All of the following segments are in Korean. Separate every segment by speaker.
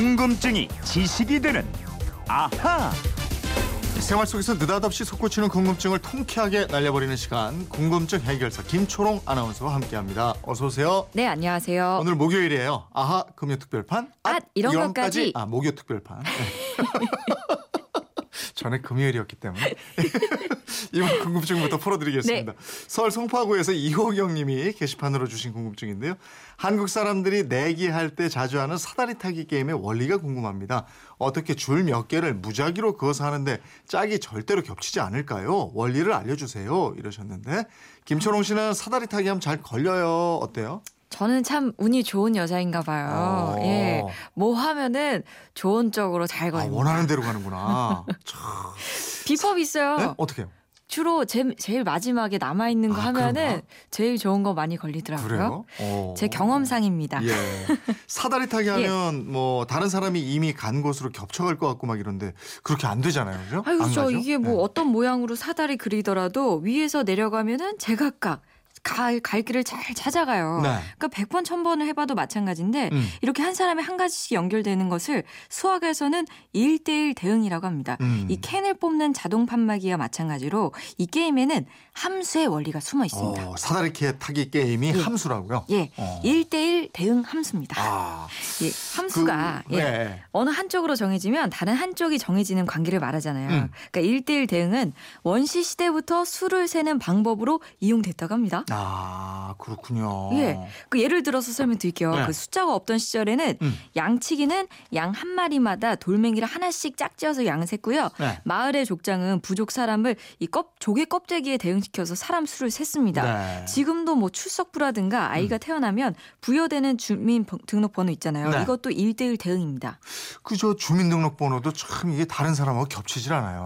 Speaker 1: 궁금증이 지식이 되는 아하.
Speaker 2: 생활 속에서 느닷없이 솟구치는 궁금증을 통쾌하게 날려버리는 시간 궁금증 해결사 김초롱 아나운서와 함께합니다. 어서 오세요.
Speaker 3: 네, 안녕하세요.
Speaker 2: 오늘 목요일이에요. 아하 금요 특별판.
Speaker 3: 앗, 이런 것까지.
Speaker 2: 아 목요 특별판. 네. 전에 금요일이었기 때문에 이번 궁금증부터 풀어드리겠습니다.
Speaker 3: 네.
Speaker 2: 서울 송파구에서 이호경님이 게시판으로 주신 궁금증인데요. 한국 사람들이 내기할 때 자주 하는 사다리 타기 게임의 원리가 궁금합니다. 어떻게 줄 몇 개를 무작위로 그어서 하는데 짝이 절대로 겹치지 않을까요? 원리를 알려주세요. 이러셨는데 김초롱 씨는 사다리 타기 하면 잘 걸려요. 어때요?
Speaker 3: 저는 참 운이 좋은 여자인가 봐요.
Speaker 2: 어.
Speaker 3: 예. 뭐 하면은 좋은 쪽으로 잘
Speaker 2: 아,
Speaker 3: 걸립니다.
Speaker 2: 원하는 대로 가는구나. 참.
Speaker 3: 비법이 있어요.
Speaker 2: 네? 어떻게 해요?
Speaker 3: 주로 제, 제일 마지막에 남아 있는 거
Speaker 2: 아,
Speaker 3: 하면은
Speaker 2: 그런가?
Speaker 3: 제일 좋은 거 많이 걸리더라고요.
Speaker 2: 어.
Speaker 3: 제 경험상입니다.
Speaker 2: 예. 사다리 타기 하면 뭐 다른 사람이 이미 간 곳으로 겹쳐갈 것 같고 막 이런데 그렇게 안 되잖아요. 그죠?
Speaker 3: 아유,
Speaker 2: 가죠?
Speaker 3: 이게 뭐
Speaker 2: 네.
Speaker 3: 어떤 모양으로 사다리 그리더라도 위에서 내려가면은 제각각 갈, 갈 길을 잘 찾아가요.
Speaker 2: 네.
Speaker 3: 그러니까 100번, 1000번을 해봐도 마찬가지인데
Speaker 2: 음.
Speaker 3: 이렇게 한 사람이 한 가지씩 연결되는 것을 수학에서는 1대1 대응이라고 합니다.
Speaker 2: 음.
Speaker 3: 이 캔을 뽑는 자동 판마기와 마찬가지로 이 게임에는 함수의 원리가 숨어 있습니다.
Speaker 2: 어, 사다리 개 타기 게임이
Speaker 3: 예.
Speaker 2: 함수라고요?
Speaker 3: 예,
Speaker 2: 어.
Speaker 3: 1대1 대응 함수입니다.
Speaker 2: 아.
Speaker 3: 예, 함수가
Speaker 2: 그,
Speaker 3: 예,
Speaker 2: 네.
Speaker 3: 어느 한쪽으로 정해지면 다른 한쪽이 정해지는 관계를 말하잖아요.
Speaker 2: 음.
Speaker 3: 그러니까 1대1 대응은 원시 시대부터 수를 세는 방법으로 이용됐다고 합니다.
Speaker 2: 아, 그렇군요.
Speaker 3: 예. 그 예를 들어서 설명드릴게요.
Speaker 2: 네.
Speaker 3: 그 숫자가 없던 시절에는
Speaker 2: 음.
Speaker 3: 양치기는 양 한 마리마다 돌멩이를 하나씩 짝지어서 양을 셌고요.
Speaker 2: 네.
Speaker 3: 마을의 족장은 부족 사람을 이 껍, 조개 껍데기에 대응시켜서 사람 수를 셌습니다.
Speaker 2: 네.
Speaker 3: 지금도 뭐 출석부라든가 아이가 태어나면 부여되는 주민 번- 등록번호 있잖아요.
Speaker 2: 네.
Speaker 3: 이것도 1대1 대응입니다.
Speaker 2: 그저 주민등록번호도 참 이게 다른 사람하고 겹치질
Speaker 3: 않아요.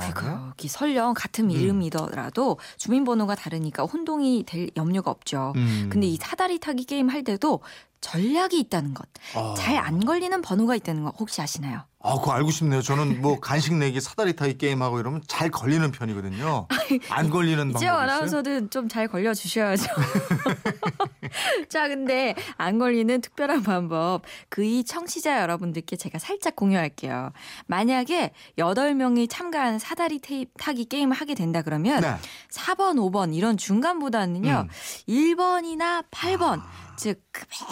Speaker 3: 이 설령
Speaker 2: 음.
Speaker 3: 같은 이름이더라도 주민번호가 다르니까 혼동이 될 염려 가 없죠.
Speaker 2: 음.
Speaker 3: 근데 이 사다리 타기 게임 할 때도 전략이 있다는 것,
Speaker 2: 아.
Speaker 3: 잘안 걸리는 번호가 있다는 거 혹시 아시나요?
Speaker 2: 아, 그거 알고 싶네요. 저는 뭐 간식 내기 사다리 타기 게임하고 이러면 잘 걸리는 편이거든요. 안 걸리는 방법이
Speaker 3: 이재호
Speaker 2: 있어요?
Speaker 3: 아나운서는 좀잘 걸려 주셔야죠. 자, 근데 안 걸리는 특별한 방법 그이 청취자 여러분들께 제가 살짝 공유할게요. 만약에 8명이 참가하는 사다리 테이- 타기 게임을 하게 된다 그러면
Speaker 2: 네.
Speaker 3: 4번, 5번 이런 중간보다는요.
Speaker 2: 음.
Speaker 3: 1번이나 8번
Speaker 2: 아.
Speaker 3: 즉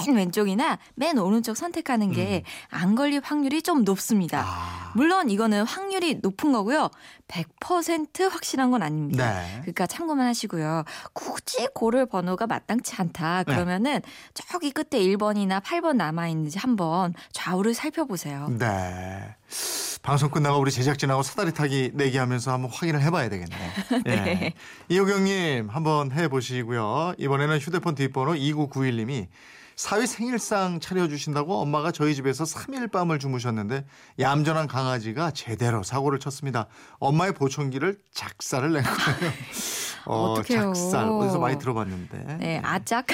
Speaker 3: 맨 왼쪽이나 맨 오른쪽 선택하는 게 안 걸릴 확률이 좀 높습니다.
Speaker 2: 음. 아.
Speaker 3: 물론 이거는 확률이 높은 거고요. 100% 확실한 건 아닙니다.
Speaker 2: 네.
Speaker 3: 그러니까 참고만 하시고요. 굳이 고를 번호가 마땅치 않다.
Speaker 2: 네.
Speaker 3: 그러면은 저기 끝에 1번이나 8번 남아 있는지 한번 좌우를 살펴보세요.
Speaker 2: 네. 방송 끝나고 우리 제작진하고 사다리 타기 내기 하면서 한번 확인을 해봐야 되겠네요. 예. 이호경님 한번 해보시고요. 이번에는 휴대폰 뒷번호 2991님이 사위 생일상 차려주신다고 엄마가 저희 집에서 3일 밤을 주무셨는데 얌전한 강아지가 제대로 사고를 쳤습니다. 엄마의 보청기를 작살을 낸 거예요. 어,
Speaker 3: 어떡해요.
Speaker 2: 작살 어디서 많이 들어봤는데.
Speaker 3: 네, 아짝.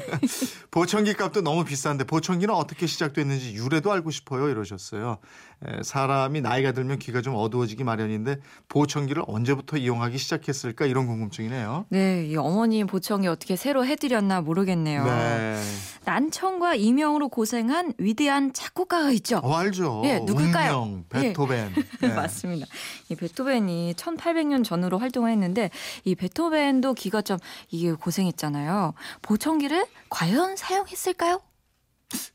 Speaker 2: 보청기 값도 너무 비싼데 보청기는 어떻게 시작됐는지 유래도 알고 싶어요 이러셨어요. 에, 사람이 나이가 들면 귀가 좀 어두워지기 마련인데 보청기를 언제부터 이용하기 시작했을까 이런 궁금증이네요.
Speaker 3: 네, 이 어머니 보청이 어떻게 새로 해드렸나 모르겠네요.
Speaker 2: 네.
Speaker 3: 난청과 이명으로 고생한 위대한 작곡가가 있죠.
Speaker 2: 어, 알죠.
Speaker 3: 예, 누굴까요?
Speaker 2: 운명, 베토벤. 네.
Speaker 3: 맞습니다. 이 베토벤이 1800년 전으로 활동을 했는데 이 베토벤도 귀가 좀 이게 고생했잖아요. 보청기를 과연 사용했을까요?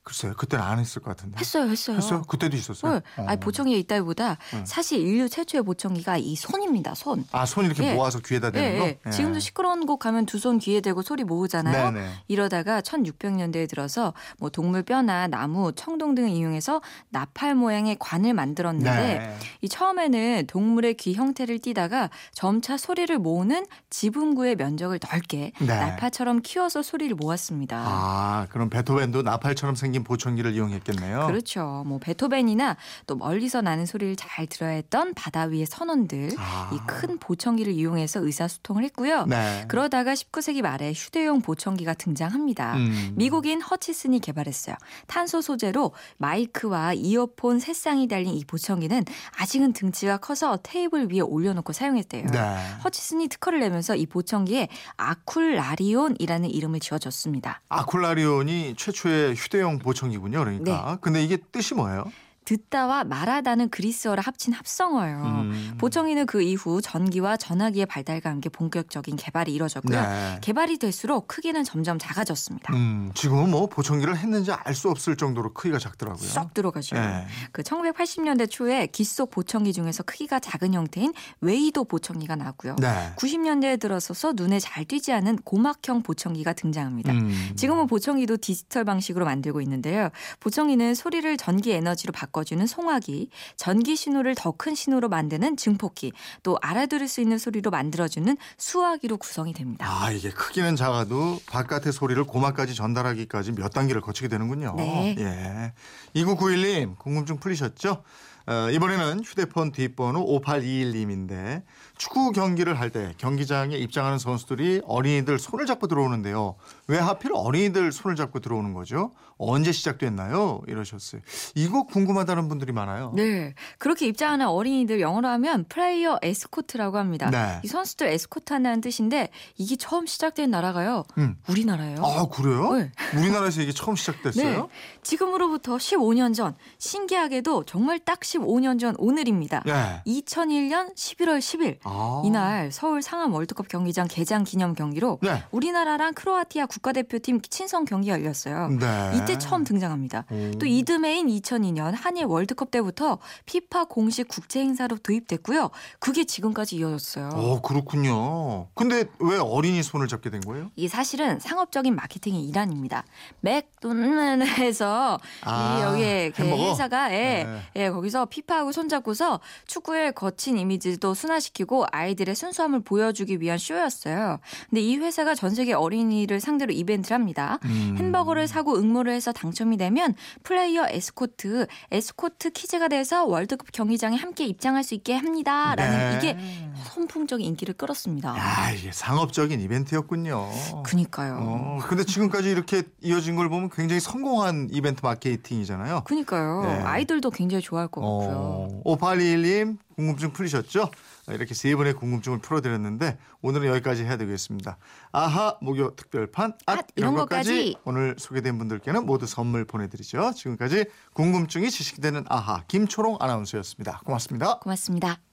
Speaker 2: 글쎄요. 그때는 안 했을 것 같은데.
Speaker 3: 했어요, 했어요.
Speaker 2: 했어요? 그때도 있었어요?
Speaker 3: 네. 아니 보청기에 있다기보다
Speaker 2: 음.
Speaker 3: 사실 인류 최초의 보청기가 이 손입니다. 손.
Speaker 2: 아, 손 이렇게
Speaker 3: 예.
Speaker 2: 모아서 귀에다
Speaker 3: 예,
Speaker 2: 대는 거?
Speaker 3: 예. 지금도 시끄러운 곳 가면 두 손 귀에 대고 소리 모으잖아요.
Speaker 2: 네네.
Speaker 3: 이러다가 1600년대에 들어서 뭐 동물 뼈나 나무, 청동 등을 이용해서 나팔 모양의 관을 만들었는데
Speaker 2: 네.
Speaker 3: 이 처음에는 동물의 귀 형태를 띠다가 점차 소리를 모으는 지분구의 면적을 넓게
Speaker 2: 네.
Speaker 3: 나팔처럼 키워서 소리를 모았습니다.
Speaker 2: 아, 그럼 베토벤도 나팔처럼 생긴 보청기를 이용했겠네요.
Speaker 3: 그렇죠. 뭐 베토벤이나 또 멀리서 나는 소리를 잘 들어야 했던 바다 위의 선원들
Speaker 2: 아.
Speaker 3: 이큰 보청기를 이용해서 의사소통을 했고요.
Speaker 2: 네.
Speaker 3: 그러다가 19세기 말에 휴대용 보청기가 등장합니다.
Speaker 2: 음.
Speaker 3: 미국인 허치슨이 개발했어요. 탄소 소재로 마이크와 이어폰 세 쌍이 달린 이 보청기는 아직은 등치가 커서 테이블 위에 올려놓고 사용했대요.
Speaker 2: 네.
Speaker 3: 허치슨이 특허를 내면서 이 보청기에 아쿨라리온이라는 이름을 지어줬습니다.
Speaker 2: 아쿨라리온이 최초의 휴대 용 보청기군요. 그러니까. 근데 이게 뜻이 뭐예요?
Speaker 3: 듣다와 말하다는 그리스어를 합친 합성어예요.
Speaker 2: 음.
Speaker 3: 보청이는 그 이후 전기와 전화기의 발달과 함께 본격적인 개발이 이뤄졌고요.
Speaker 2: 네.
Speaker 3: 개발이 될수록 크기는 점점 작아졌습니다.
Speaker 2: 음, 지금은 뭐 보청기를 했는지 알 수 없을 정도로 크기가 작더라고요.
Speaker 3: 쏙 들어가죠.
Speaker 2: 네.
Speaker 3: 그 1980년대 초에 기속 보청기 중에서 크기가 작은 형태인 웨이도 보청기가 나고요.
Speaker 2: 네.
Speaker 3: 90년대에 들어서서 눈에 잘 띄지 않은 고막형 보청기가 등장합니다.
Speaker 2: 음.
Speaker 3: 지금은 보청기도 디지털 방식으로 만들고 있는데요. 보청기는 소리를 전기 에너지로 바꿔 주는 송화기, 전기 신호를 더 큰 신호로 만드는 증폭기, 또 알아들을 수 있는 소리로 만들어주는 수화기로 구성이 됩니다.
Speaker 2: 아, 이게 크기는 작아도 바깥의 소리를 고막까지 전달하기까지 몇 단계를 거치게 되는군요.
Speaker 3: 네.
Speaker 2: 예. 2991님, 궁금증 풀리셨죠? 어, 이번에는 휴대폰 뒷번호 5821님인데 축구 경기를 할 때 경기장에 입장하는 선수들이 어린이들 손을 잡고 들어오는데요. 왜 하필 어린이들 손을 잡고 들어오는 거죠? 언제 시작됐나요? 이러셨어요. 이거 궁금하다는 분들이 많아요.
Speaker 3: 네. 그렇게 입장하는 어린이들 영어로 하면 플레이어 에스코트라고 합니다.
Speaker 2: 네.
Speaker 3: 이 선수들 에스코트 한다는 뜻인데 이게 처음 시작된 나라가요.
Speaker 2: 음.
Speaker 3: 우리나라예요.
Speaker 2: 아, 그래요?
Speaker 3: 네.
Speaker 2: 우리나라에서 이게 처음 시작됐어요?
Speaker 3: 네. 지금으로부터 15년 전 신기하게도 정말 딱 15년 전 오늘입니다.
Speaker 2: 네.
Speaker 3: 2001년 11월 10일
Speaker 2: 아.
Speaker 3: 이날 서울 상암 월드컵 경기장 개장 기념 경기로
Speaker 2: 네.
Speaker 3: 우리나라랑 크로아티아 국가대표팀 친선 경기 열렸어요.
Speaker 2: 네.
Speaker 3: 이때 처음 등장합니다.
Speaker 2: 오.
Speaker 3: 또 이듬해인 2002년 한일 월드컵 때부터 피파 공식 국제 행사로 도입됐고요. 그게 지금까지 이어졌어요.
Speaker 2: 어, 그렇군요. 근데 왜 어린이 손을 잡게 된 거예요?
Speaker 3: 이게 사실은 상업적인 마케팅의 일환입니다. 맥도날드에서
Speaker 2: 아,
Speaker 3: 이 여기에 그? 회사가 예,
Speaker 2: 네.
Speaker 3: 예, 거기서 피파하고 손잡고서 축구의 거친 이미지도 순화시키고 아이들의 순수함을 보여주기 위한 쇼였어요. 근데 이 회사가 전 세계 어린이를 상대로 이벤트를 합니다.
Speaker 2: 음.
Speaker 3: 햄버거를 사고 응모를 해서 당첨이 되면 플레이어 에스코트, 에스코트 키즈가 돼서 월드컵 경기장에 함께 입장할 수 있게 합니다라는
Speaker 2: 네.
Speaker 3: 이게 선풍적인 인기를 끌었습니다.
Speaker 2: 야, 이게 상업적인 이벤트였군요.
Speaker 3: 그니까요.
Speaker 2: 어, 근데 지금까지 이렇게 이어진 걸 보면 굉장히 성공한 이벤트 마케팅이잖아요.
Speaker 3: 그니까요.
Speaker 2: 네.
Speaker 3: 아이들도 굉장히 좋아할 것 같고요.
Speaker 2: 어, 5821님 궁금증 풀리셨죠? 이렇게 세 분의 궁금증을 풀어드렸는데 오늘은 여기까지 해야 되겠습니다. 아하 목요 특별판 앗
Speaker 3: 앗, 이런 것까지.
Speaker 2: 오늘 소개된 분들께는 모두 선물 보내드리죠. 지금까지 궁금증이 지식이 되는 아하 김초롱 아나운서였습니다. 고맙습니다.
Speaker 3: 고맙습니다.